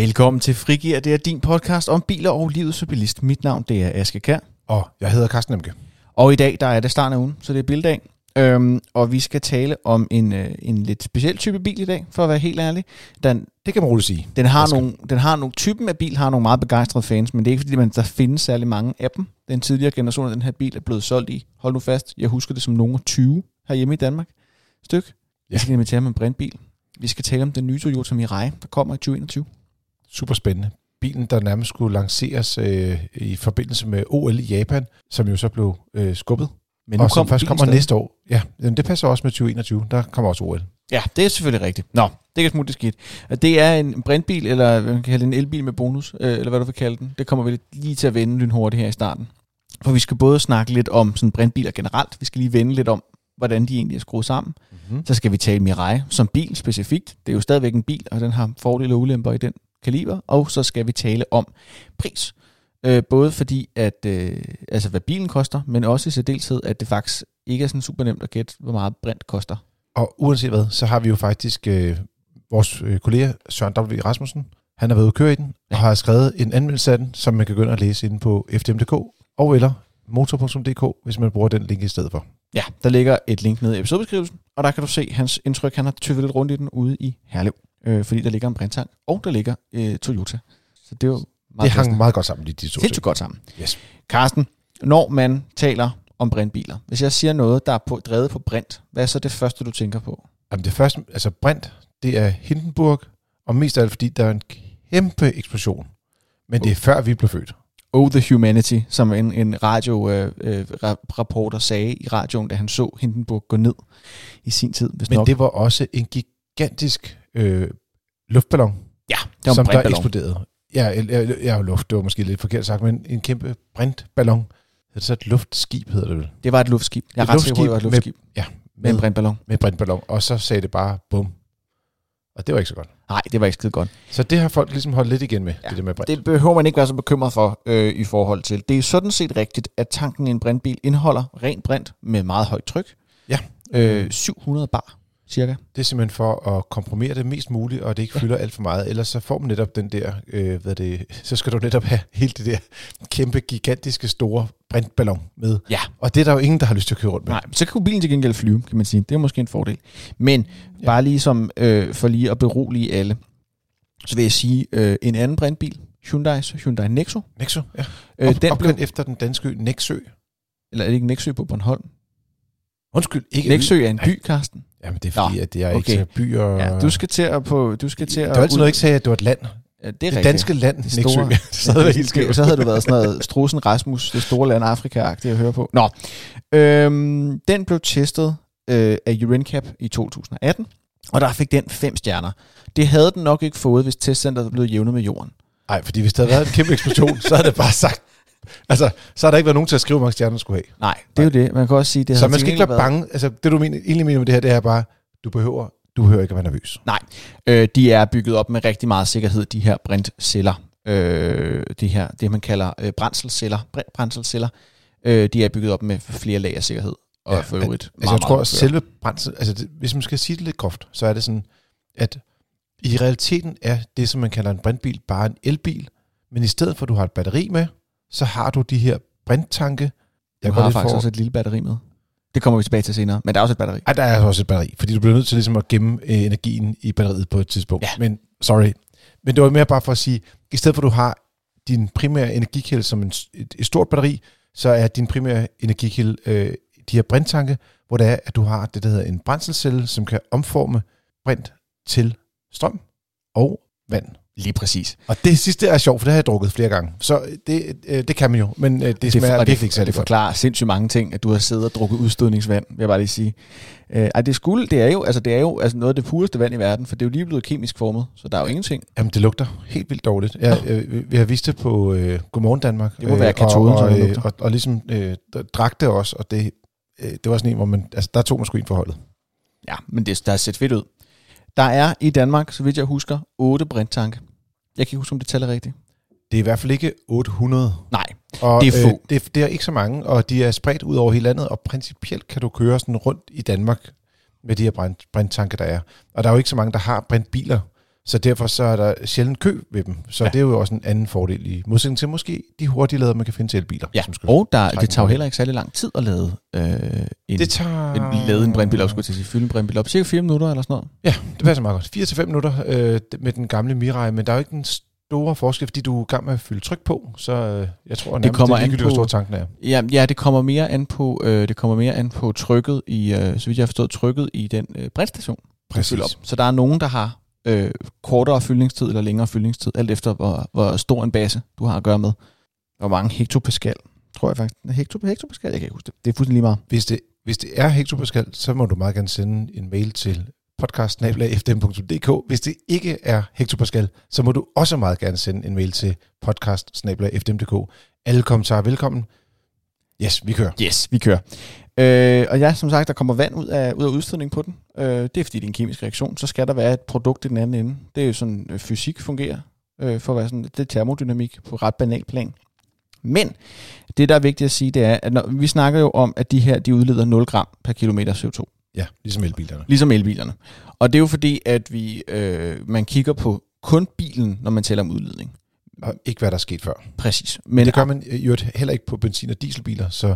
Velkommen til Frigir. Det er din podcast om biler og livet som bilist. Mit navn det er Aske Kær. Og jeg hedder Carsten Emke. Og i dag der er det starten af ugen, så det er bildag. Øhm, og vi skal tale om en, øh, en lidt speciel type bil i dag, for at være helt ærlig. Den, Det kan man roligt sige. den har, Jeg nogle, den har nogle, typen af bil har nogle meget begejstrede fans, men det er ikke fordi, man, der findes særlig mange af dem. Den tidligere generation af den her bil er blevet solgt i, hold nu fast, jeg husker det som nogen 20 herhjemme i Danmark. Styk. Ja. Vi skal invitere med en brintbil. Vi skal tale om den nye Toyota Mirai, der kommer i 2021. Super spændende. Bilen, der nærmest skulle lanceres øh, i forbindelse med OL i Japan, som jo så blev øh, skubbet. Men Men og som kommer først kommer stadig. næste år. Ja, jamen, det passer også med 2021. Der kommer også OL. Ja, det er selvfølgelig rigtigt. Nå, det kan smutte skidt. Det er en brintbil, eller man kan kalde en elbil med bonus, øh, eller hvad du vil kalde den. Det kommer vi lige til at vende lynhurtigt her i starten. For vi skal både snakke lidt om sådan brintbiler generelt, vi skal lige vende lidt om, hvordan de egentlig er skruet sammen. Mm-hmm. Så skal vi tale Mirai som bil specifikt. Det er jo stadigvæk en bil, og den har fordele og ulemper i den kaliber. Og så skal vi tale om pris. Øh, både fordi, at øh, altså hvad bilen koster, men også i særdeleshed, at det faktisk ikke er sådan super nemt at gætte, hvor meget brint koster. Og uanset hvad, så har vi jo faktisk øh, vores øh, kollega Søren W. Rasmussen. Han har været ude at køre i den, Ja. og har skrevet en anmeldelse af den, som man kan ind og læse inde på fdm.dk, og eller motor.dk, hvis man bruger den link i stedet for. Ja, der ligger et link nede i episodebeskrivelsen, og der kan du se hans indtryk. Han har tøvet lidt rundt i den ude i Herlev, øh, fordi der ligger en brinttank, og der ligger øh, Toyota. Så det er jo meget Det hang meget godt sammen, lige de to ting. godt sammen. Yes. Carsten, når man taler om brintbiler, hvis jeg siger noget, der er på, drevet på brint, hvad er så det første, du tænker på? Jamen det første, altså brint, det er Hindenburg, og mest af alt fordi, der er en kæmpe eksplosion. Men det er før vi blev født. Oh the Humanity, som en, en radio-rapporter sagde i radioen, da han så Hindenburg gå ned i sin tid. Hvis Men nok. det var også en gigantisk øh, luftballon, ja, det var en som der eksploderede. Ja, el- ja, luft, det var måske lidt forkert sagt, men en kæmpe brintballon. Det er så et luftskib, hedder det vel? Det var et luftskib. Jeg er Et ret sikker på, det var et luftskib luftskib Ja, med en brintballon. med brintballon. Og så sagde det bare bum. Og det var ikke så godt. Nej, det var ikke skide godt. Så det har folk ligesom holdt lidt igen med, Ja, det der med brint. Det behøver man ikke være så bekymret for øh, i forhold til. Det er sådan set rigtigt, at tanken i en brintbil indeholder ren brint med meget højt tryk. Ja. Øh, 700 bar, cirka. Det er simpelthen for at komprimere det mest muligt, og det ikke fylder alt for meget. Ellers så får man netop den der, øh, hvad det, så skal du netop have hele det der kæmpe, gigantiske, store brintballon med. Ja. Og det er der jo ingen, der har lyst til at køre rundt med. Nej, så kan bilen til gengæld flyve, kan man sige. Det er måske en fordel. Men ja. bare lige som, øh, for lige at berolige alle, så vil jeg sige, øh, en anden brintbil, Hyundai's Hyundai Nexo, Nexø, ja. øh, Op, den blev, efter den danske Nexø. eller er det ikke Nexø på Bornholm? Undskyld, ikke Nexø er en by, Karsten. Jamen det er fordi, Nå, at det er okay. ikke byer. Ja, du skal til at på, du skal til at det var altid ud- noget, jeg ikke sagde, at det var et land. Ja, det er Det rigtigt. danske land, Det store- så havde helt skævt. så havde du været sådan noget Strusen Rasmus, det store land Afrika-agtigt at høre på. Nå, øhm, den blev testet øh, af Urincap i 2018, og der fik den fem stjerner. Det havde den nok ikke fået, hvis testcenteret blev jævnet med jorden. Nej, fordi hvis der havde været en kæmpe eksplosion, så havde det bare sagt... Altså, så har der ikke været nogen til at skrive, hvor mange stjerner skulle have. Nej, det er jo det. Man kan også sige, det så man skal ikke være bange. Altså, det du mener, egentlig mener med det her, det er bare, du behøver, du behøver ikke at være nervøs. Øh, de er bygget op med rigtig meget sikkerhed, de her brintceller. Øh, de her, det man kalder øh, brændselsceller. Brint, brændselsceller. Øh, de er bygget op med flere lag af sikkerhed. Og Ja, for øvrigt Altså, jeg tror, at selve brændsel, altså det, hvis man skal sige det lidt groft, så er det sådan, at i realiteten er det, som man kalder en brintbil, bare en elbil, men i stedet for, at du har et batteri med, så har du de her brinttanke. Jeg har faktisk for- også et lille batteri med. Det kommer vi tilbage til senere, men der er også et batteri. Ej, der er også et batteri, fordi du bliver nødt til ligesom at gemme øh, energien i batteriet på et tidspunkt. Ja. Men, sorry. Men det var mere bare for at sige, i stedet for at du har din primære energikilde som en, et, et stort batteri, så er din primære energikilde øh, de her brinttanke, hvor det er, at du har det, der hedder en brændselscelle, som kan omforme brint til strøm og vand. Lige præcis. Og det sidste er sjovt, for det har jeg drukket flere gange. Så det, øh, det kan man jo, men øh, det, smager virkelig ikke særlig det godt. forklarer sindssygt mange ting, at du har siddet og drukket udstødningsvand, vil jeg bare lige sige. Øh, ej, det skulle, det er jo, altså, det er jo altså, noget af det pureste vand i verden, for det er jo lige blevet kemisk formet, så der er jo ingenting. Jamen, det lugter helt vildt dårligt. Jeg, øh, vi- har vist det på øh, Godmorgen Danmark. Det må være katoden, som og, det og, lugter. og, og ligesom øh, drak det også, og det, øh, det var sådan en, hvor man, altså, der tog man sgu en forholdet. Ja, men det, der er set fedt ud. Der er i Danmark, så vidt jeg husker, 8 brinttanke. Jeg kan ikke huske, om det taler rigtigt. Det er i hvert fald ikke 800. Nej, Og, Det er få. Øh, det, det er ikke så mange, og de er spredt ud over hele landet, og principielt kan du køre sådan rundt i Danmark med de her brint, brinttanke, der er. Og der er jo ikke så mange, der har brintbiler, Så derfor så er der sjældent kø ved dem. Så Ja. det er jo også en anden fordel i modsætning til måske de hurtige lader, man kan finde til elbiler. Ja, som og der, det tager jo en heller ikke særlig lang tid at lade øh, en, Det tager... en, lade en brintbil op, skulle jeg til at sige, fylde en brintbil op. Cirka 4 minutter eller sådan noget. Ja, det passer meget godt. 4-5 minutter øh, med den gamle Mirai, men der er jo ikke den store forskel, fordi du er i gang med at fylde tryk på, så øh, jeg tror nærmest, kommer det er ligegyldigt, hvor stor tanken er. Ja, ja det kommer mere an på øh, det kommer mere an på trykket i øh, så vidt jeg har forstået trykket i den øh, brintstation. du fylder Op. Så der er nogen der har øh, kortere fyldningstid eller længere fyldningstid, alt efter hvor, hvor stor en base du har at gøre med. Hvor mange hektopascal, tror jeg faktisk. Hekto, hektopascal, jeg kan ikke huske det. Det er fuldstændig lige meget. Hvis det, hvis det er hektopascal, så må du meget gerne sende en mail til podcast Hvis det ikke er hektopascal, så må du også meget gerne sende en mail til podcast Alle kommentarer er velkommen. Yes, vi kører. Yes, vi kører. Øh, og ja, som sagt, der kommer vand ud af, ud af udstødningen på den. Øh, det er fordi, det er en kemisk reaktion. Så skal der være et produkt i den anden ende. Det er jo sådan, øh, fysik fungerer. Øh, for at være sådan, det er termodynamik på ret banal plan. Men det, der er vigtigt at sige, det er, at når, vi snakker jo om, at de her de udleder 0 gram per kilometer CO2. Ja, ligesom elbilerne. Ligesom elbilerne. Og det er jo fordi, at vi øh, man kigger på kun bilen, når man taler om udledning. Og ikke hvad der er sket før. Præcis. Men det gør man i øvrigt heller ikke på benzin- og dieselbiler, så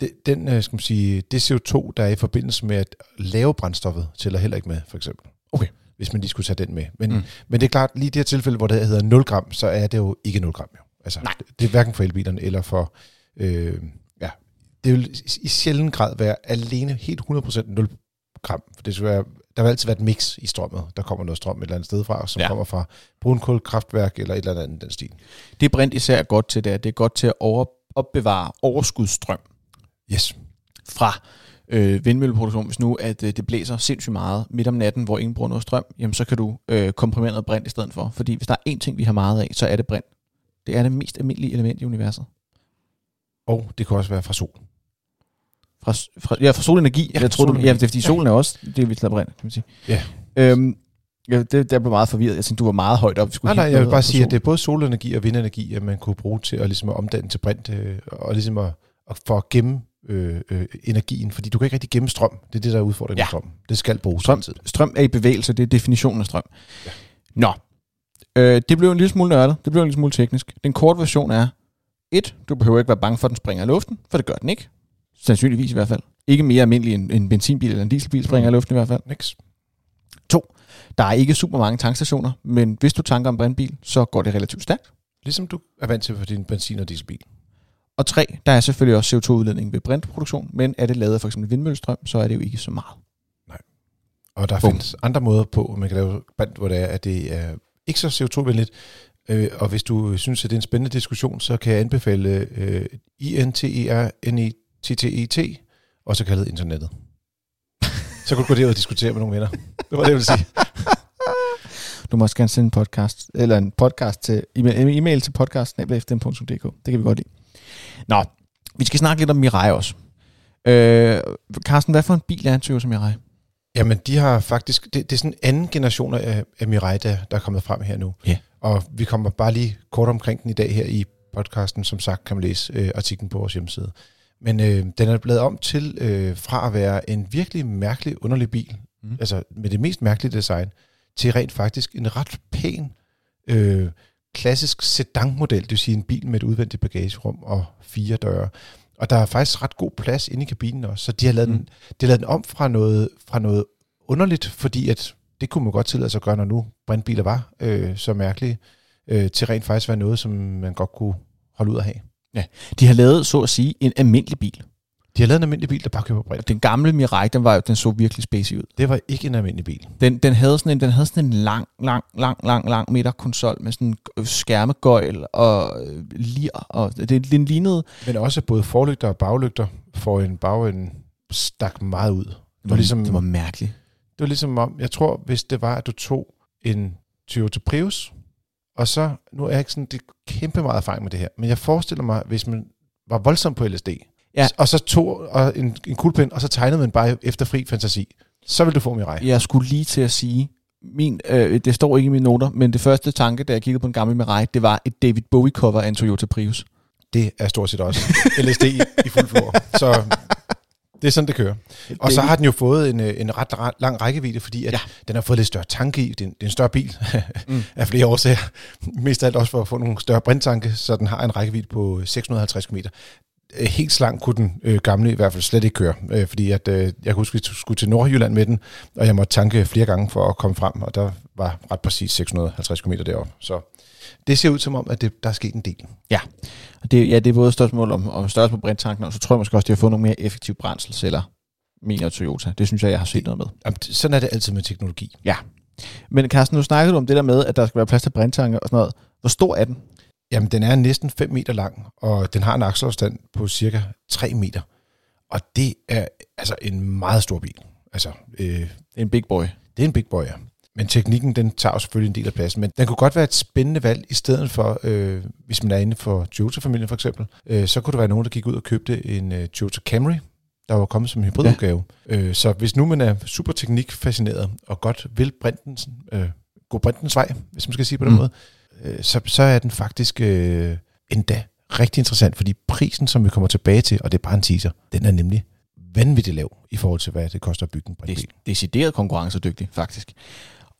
det, den, øh, skal man sige, det CO2, der er i forbindelse med at lave brændstoffet, tæller heller ikke med, for eksempel. Okay. Hvis man lige skulle tage den med. Men, Mm. men det er klart, lige i det her tilfælde, hvor det hedder 0 gram, så er det jo ikke 0 gram. Jo. Altså, Nej. Det, det er hverken for elbilerne eller for... Øh, ja, det vil i- sjælden grad være alene helt 100% 0 gram. For det skal være, der vil altid være et mix i strømmet. Der kommer noget strøm et eller andet sted fra, som Ja. kommer fra brunkulkraftværk eller et eller andet den stil. Det brint især er godt til, det er, det er godt til at over, opbevare overskudsstrøm. Yes. fra øh, vindmølleproduktion, hvis nu at øh, det blæser sindssygt meget midt om natten, hvor ingen bruger noget strøm, jamen så kan du øh, komprimere noget brint i stedet for. Fordi hvis der er én ting, vi har meget af, så er det brint. Det er det mest almindelige element i universet. Og det kan også være fra sol. Fra, fra, ja, fra solenergi. Ja, jeg tror, du, solenergi. ja, det er fordi Ja. solen er også det, vi lader brint, kan man sige. Ja. Øhm, ja, det, der blev meget forvirret. Jeg tænkte, du var meget højt op. Vi skulle Nej, nej, jeg vil bare sige, at det er både solenergi og vindenergi, at man kunne bruge til at, ligesom at omdanne til brint, øh, og ligesom at, at for at gemme øh, øh, energien, fordi du kan ikke rigtig gemme strøm. Det er det, der er udfordringen Ja. med strøm. Det skal bruges Strøm, altid. strøm er i bevægelse, det er definitionen af strøm. Ja. Nå, øh, det blev en lille smule nørdet, det blev en lille smule teknisk. Den korte version er, et, du behøver ikke være bange for, at den springer i luften, for det gør den ikke. Sandsynligvis i hvert fald. Ikke mere almindelig end en benzinbil eller en dieselbil springer i luften i hvert fald. Niks. Der er ikke super mange tankstationer, men hvis du tanker en brintbil, så går det relativt stærkt. Ligesom du er vant til for din benzin- og dieselbil. Og tre, der er selvfølgelig også CO2-udledning ved brintproduktion, men er det lavet af for eksempel vindmøllestrøm, så er det jo ikke så meget. Og der Bum. findes andre måder på, at man kan lave brint, hvor det er, at det er ikke så CO2-venligt. Øh, og hvis du synes, at det er en spændende diskussion, så kan jeg anbefale øh, INTERNETTET, også kaldet internettet. Så kan du gå derud og diskutere med nogle venner. Det var det, jeg ville sige. Du må også gerne sende en podcast, eller en podcast til, e-mail, en e-mail til podcast.fdm.dk. Det kan vi godt lide. Nå, vi skal snakke lidt om Mirai også. Øh, Carsten, hvad for en bil er en Toyota Mirai? Jamen, de har faktisk... Det, det er sådan en anden generation af, af Mirai, der, der er kommet frem her nu. Ja. Og vi kommer bare lige kort omkring den i dag her i podcasten. Som sagt kan man læse øh, artiklen på vores hjemmeside. Men øh, den er blevet om til øh, fra at være en virkelig mærkelig, underlig bil, mm. altså med det mest mærkelige design, til rent faktisk en ret pæn, øh, klassisk sedan-model, det vil sige en bil med et udvendigt bagagerum og fire døre. Og der er faktisk ret god plads inde i kabinen også, så de har lavet, Mm. den, de har lavet den om fra noget, fra noget underligt, fordi at det kunne man godt tillade sig at gøre, når nu brintbiler var øh, så mærkelige, øh, til rent faktisk være noget, som man godt kunne holde ud at have. De har lavet, så at sige, en almindelig bil. De har lavet en almindelig bil, der bare kører på. Og den gamle Mirai, den, var jo, den så virkelig spacey ud. Det var ikke en almindelig bil. Den, den, havde sådan en, den havde sådan en lang, lang, lang, lang, lang midterkonsol med sådan en skærmegøjl og øh, lir. Og det, den lignede... Men også både forlygter og baglygter for en bagende stak meget ud. Det var, ligesom- ligesom, det var mærkeligt. Det var ligesom om, jeg tror, hvis det var, at du tog en Toyota Prius, og så, nu er jeg ikke sådan det er kæmpe meget erfaring med det her, men jeg forestiller mig, hvis man var voldsom på LSD, Ja. og så tog og en, en kuglepen, og så tegnede man bare efter fri fantasi, så vil du få Mirai. Jeg skulle lige til at sige, min, øh, det står ikke i mine noter, men det første tanke, da jeg kiggede på en gammel Mirai, det var et David Bowie-cover af en Toyota Prius. Det er stort set også LSD i, i fuld flor. Så Det er sådan, det kører. Og så har den jo fået en, øh, en ret lang rækkevidde, fordi at Ja. den har fået lidt større tank i. Det er en, det er en større bil mm. af flere årsager. Mest af alt også for at få nogle større brinttanke, så den har en rækkevidde på 650 km. Øh, Helt slank kunne den øh, gamle i hvert fald slet ikke køre, øh, fordi at, øh, jeg kan huske, at vi skulle til Nordjylland med den, og jeg måtte tanke flere gange for at komme frem, og der var ret præcis 650 km deroppe. Så det ser ud som om, at det, der er sket en del. Og Det, ja, det er både et spørgsmål om, om størrelse på brinttanken, og så tror jeg måske også, at de har fået nogle mere effektive brændselsceller, mener Toyota. Det synes jeg, jeg har set noget med. Jamen, Sådan er det altid med teknologi. Men Carsten, nu snakkede du om det der med, at der skal være plads til brinttanke og sådan noget. Hvor stor er den? Jamen, den er næsten 5 meter lang, og den har en akselafstand på cirka 3 meter. Og det er altså en meget stor bil. Altså, øh, Det er en big boy. det er en big boy, ja. Men teknikken, den tager selvfølgelig en del af pladsen. Men den kunne godt være et spændende valg, i stedet for, øh, hvis man er inde for Toyota-familien for eksempel, øh, så kunne der være nogen, der gik ud og købte en øh, Toyota Camry, der var kommet som hybridudgave. Ja. Øh, så hvis nu man er super teknikfascineret, og godt vil brintens, øh, gå brintens vej, hvis man skal sige på den mm. måde, øh, så, så er den faktisk øh, endda rigtig interessant, fordi prisen, som vi kommer tilbage til, og det er bare en teaser, den er nemlig vanvittigt lav i forhold til, hvad det koster at bygge en er decideret konkurrencedygtig, faktisk.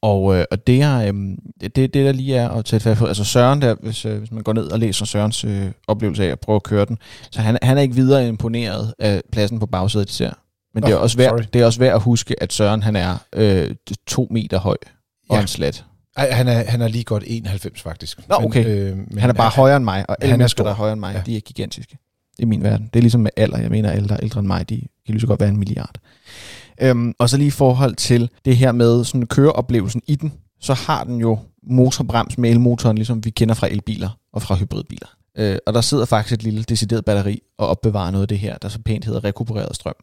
Og, øh, og det, er, øh, det, det, der lige er at tage fat på, altså Søren der, hvis, øh, hvis man går ned og læser Sørens øh, oplevelse af at prøve at køre den, så han, han er ikke videre imponeret af pladsen på bagsædet især. Men det, er også værd, sorry. det er også værd at huske, at Søren han er øh, to meter høj og Ja. en slat. Ej, han er, han er lige godt 91 faktisk. Nå, okay. Men, øh, men Han er bare højere end mig, og alle han er mennesker, der er højere end mig, Ja. de er gigantiske. Det er min verden. Det er ligesom med alder. Jeg mener, er ældre end mig, de kan lige så godt være en milliard. Øhm, og så lige i forhold til det her med sådan køreoplevelsen i den, så har den jo motorbrems med elmotoren, ligesom vi kender fra elbiler og fra hybridbiler. Øh, og der sidder faktisk et lille decideret batteri og opbevarer noget af det her, der så pænt hedder rekupereret strøm.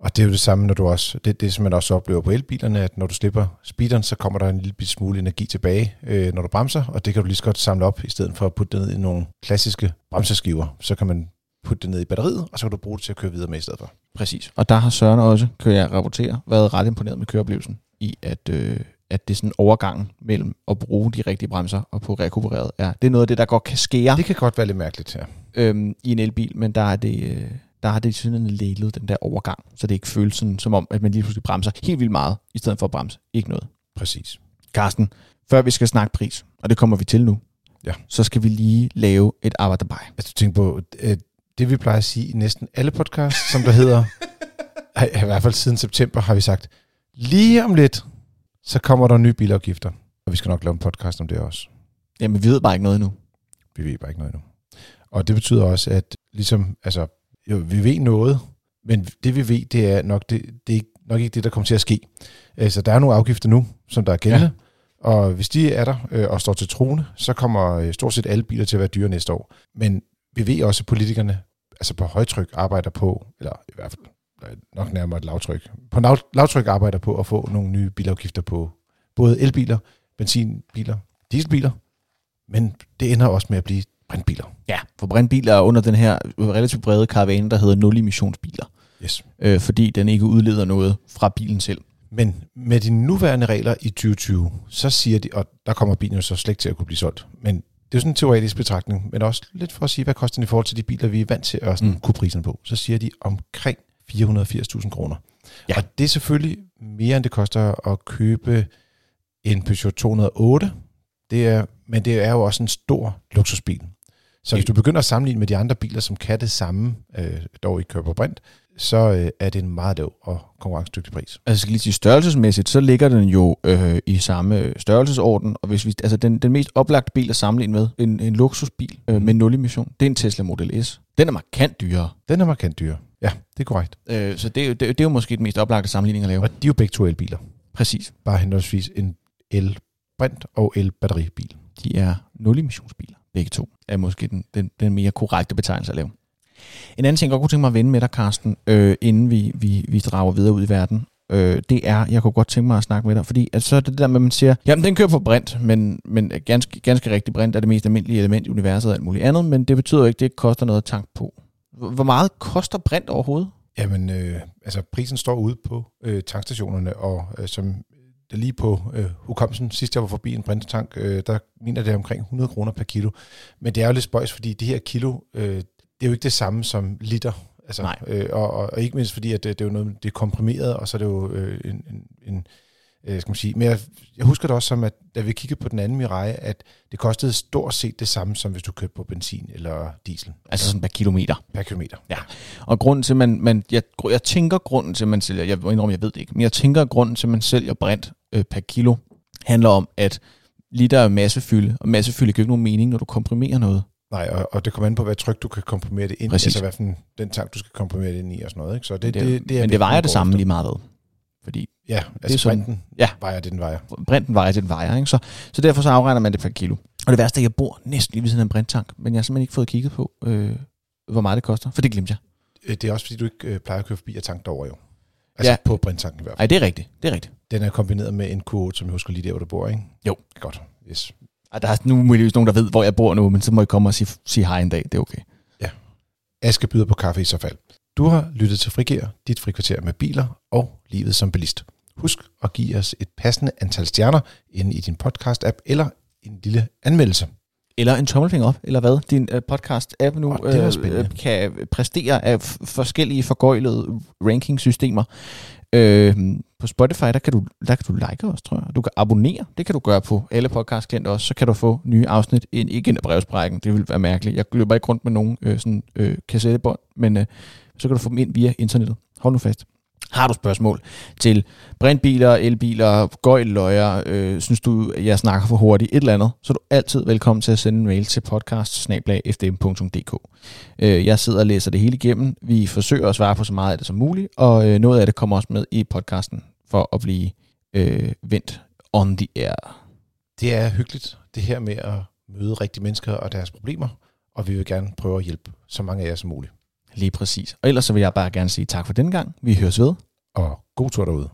Og det er jo det samme, når du også, det, det som man også oplever på elbilerne, at når du slipper speederen, så kommer der en lille smule energi tilbage, øh, når du bremser, og det kan du lige så godt samle op, i stedet for at putte det ned i nogle klassiske bremseskiver. Så kan man putte det ned i batteriet, og så kan du bruge det til at køre videre med i stedet for. Præcis. Og der har Søren også, kan jeg rapportere, været ret imponeret med køreoplevelsen i, at, øh, at det er sådan overgangen mellem at bruge de rigtige bremser og på rekupereret er. Det er noget af det, der godt kan skære Det kan godt være lidt mærkeligt her. øhm, i en elbil, men der er det, øh, der har det sådan lælet den der overgang, så det ikke føles sådan, som om, at man lige pludselig bremser helt vildt meget, i stedet for at bremse ikke noget. Præcis. Carsten, før vi skal snakke pris, og det kommer vi til nu, Ja. så skal vi lige lave et arbejderbej. Altså, du tænker på, øh, det vi plejer at sige i næsten alle podcasts, som der hedder, ej, i hvert fald siden september, har vi sagt, lige om lidt, så kommer der nye bilafgifter. Og vi skal nok lave en podcast om det også. Jamen, vi ved bare ikke noget endnu. Vi ved bare ikke noget endnu. Og det betyder også, at ligesom, altså, jo, vi ved noget, men det vi ved, det er nok, det, det er nok ikke det, der kommer til at ske. Altså, der er nogle afgifter nu, som der er gældende, ja. og hvis de er der øh, og står til troende, så kommer øh, stort set alle biler til at være dyre næste år. Men vi ved også, at politikerne altså på højtryk arbejder på, eller i hvert fald øh, nok nærmere et lavtryk, på lav, lavtryk arbejder på at få nogle nye bilafgifter på både elbiler, benzinbiler, dieselbiler, men det ender også med at blive brintbiler. Ja, for brintbiler er under den her relativt brede karavane, der hedder nul-emissionsbiler, Yes. øh, fordi den ikke udleder noget fra bilen selv. Men med de nuværende regler i 2020, så siger de, og der kommer bilen jo så slet ikke til at kunne blive solgt, men det er jo sådan en teoretisk betragtning, men også lidt for at sige, hvad koster den i forhold til de biler, vi er vant til at sådan Mm. kunne priserne på. Så siger de omkring 480.000 kroner. Ja. Og det er selvfølgelig mere, end det koster at købe en Peugeot 208. Det er, men det er jo også en stor luksusbil. Så hvis du begynder at sammenligne med de andre biler, som kan det samme, øh, dog ikke kører på brint, så øh, er det en meget lav og konkurrencedygtig pris. Altså, skal lige sige, størrelsesmæssigt, så ligger den jo øh, i samme størrelsesorden, og hvis vi, altså den, den mest oplagte bil at sammenligne med, en, en luksusbil øh, med nul emission, det er en Tesla Model S. Den er markant dyrere, Den er markant dyr. Ja, det er korrekt. øh, så det, er det, det er jo måske den mest oplagte sammenligning at lave. Og de er jo begge to elbiler. Præcis. Bare henholdsvis en el-brint og el-batteribil. De er nul emissionsbiler, begge to, er måske den, den, den mere korrekte betegnelse at lave. En anden ting, jeg godt kunne tænke mig at vende med dig, Carsten, øh, inden vi, vi, vi drager videre ud i verden, øh, det er, jeg kunne godt tænke mig at snakke med dig, fordi at så er det det der med, at man siger, jamen den kører på brint, men, men ganske, ganske rigtig brint er det mest almindelige element i universet og alt muligt andet, men det betyder jo ikke, at det koster noget at tanke på. Hvor hvor meget koster brint overhovedet? Jamen, øh, altså prisen står ude på øh, tankstationerne, og øh, som der lige på øh, hukommelsen, sidst jeg var forbi en brintank, øh, der mener det er omkring 100 kroner per kilo. Men det er jo lidt spøjs, fordi det her kilo, øh, det er jo ikke det samme som liter. Altså, Nej. Øh, og, og, og ikke mindst fordi, at det, det er jo noget, det er komprimeret, og så er det jo øh, en, en, en øh, skal man sige. Men jeg, jeg husker det også som, at da vi kiggede på den anden Mirai, at det kostede stort set det samme, som hvis du købte på benzin eller diesel Altså sådan per kilometer. per kilometer. Ja. Og grunden til, man, man jeg, jeg tænker grunden til, man sælger, jeg indrømmer, jeg ved det ikke, men jeg tænker grunden til, man sælger brint øh, per kilo, handler om, at liter er massefylde, og massefylde giver ikke nogen mening, når du komprimerer noget. Nej, og, og det kommer an på, hvad tryk du kan komprimere det ind i. Altså, hvad for en, den tank, du skal komprimere det ind i og sådan noget. Ikke? Så det, det, det, det er men det vejer det samme lige meget ved. Ja, altså er sådan- brinten ja. vejer det, den vejer. brinten vejer det, den vejer. Ikke? Så, så derfor så afregner man det per kilo. Og det værste er, at jeg bor næsten lige ved siden af en brinttank, men jeg har simpelthen ikke fået kigget på, øh, hvor meget det koster, for det glemte jeg. Øh, Det er også, fordi du ikke øh, plejer at køre forbi og tanke derovre jo. Altså Ja. ja. på brinttanken i hvert fald. Nej, det er rigtigt. Det er rigtigt. Den er kombineret med en Q8, som jeg husker lige der, hvor du bor, ikke? Jo. Godt. Yes. Og der er nu muligvis nogen, der ved, hvor jeg bor nu, men så må I komme og sige, sige hej en dag. Det er okay. Aske byder på kaffe i så fald. Du har lyttet til Frigere, dit frikvarter med biler og livet som bilist. Husk at give os et passende antal stjerner inde i din podcast-app eller en lille anmeldelse. Eller en tommelfinger op, eller hvad din øh, podcast-app nu spændende. øh, kan præstere af forskellige forgøjlede rankingsystemer. Øh, på Spotify, der kan, du, der kan du like os, tror jeg. Du kan abonnere, det kan du gøre på alle podcastklienter også. Så kan du få nye afsnit ind, ikke ind af brevsprækken, det vil være mærkeligt. Jeg løber ikke rundt med nogen øh, sådan, øh, kassettebånd, men øh, så kan du få dem ind via internettet. Hold nu fast. Har du spørgsmål til brintbiler, elbiler, gøjløjer, øh, synes du, jeg snakker for hurtigt, et eller andet, så er du altid velkommen til at sende en mail til podcast øh, Jeg sidder og læser det hele igennem. Vi forsøger at svare på så meget af det som muligt, og øh, noget af det kommer også med i podcasten for at blive øh, vendt on the air. Det er hyggeligt, det her med at møde rigtige mennesker og deres problemer, og vi vil gerne prøve at hjælpe så mange af jer som muligt. Lige præcis. Og ellers så vil jeg bare gerne sige tak for den gang. Vi høres ved. Og god tur derude.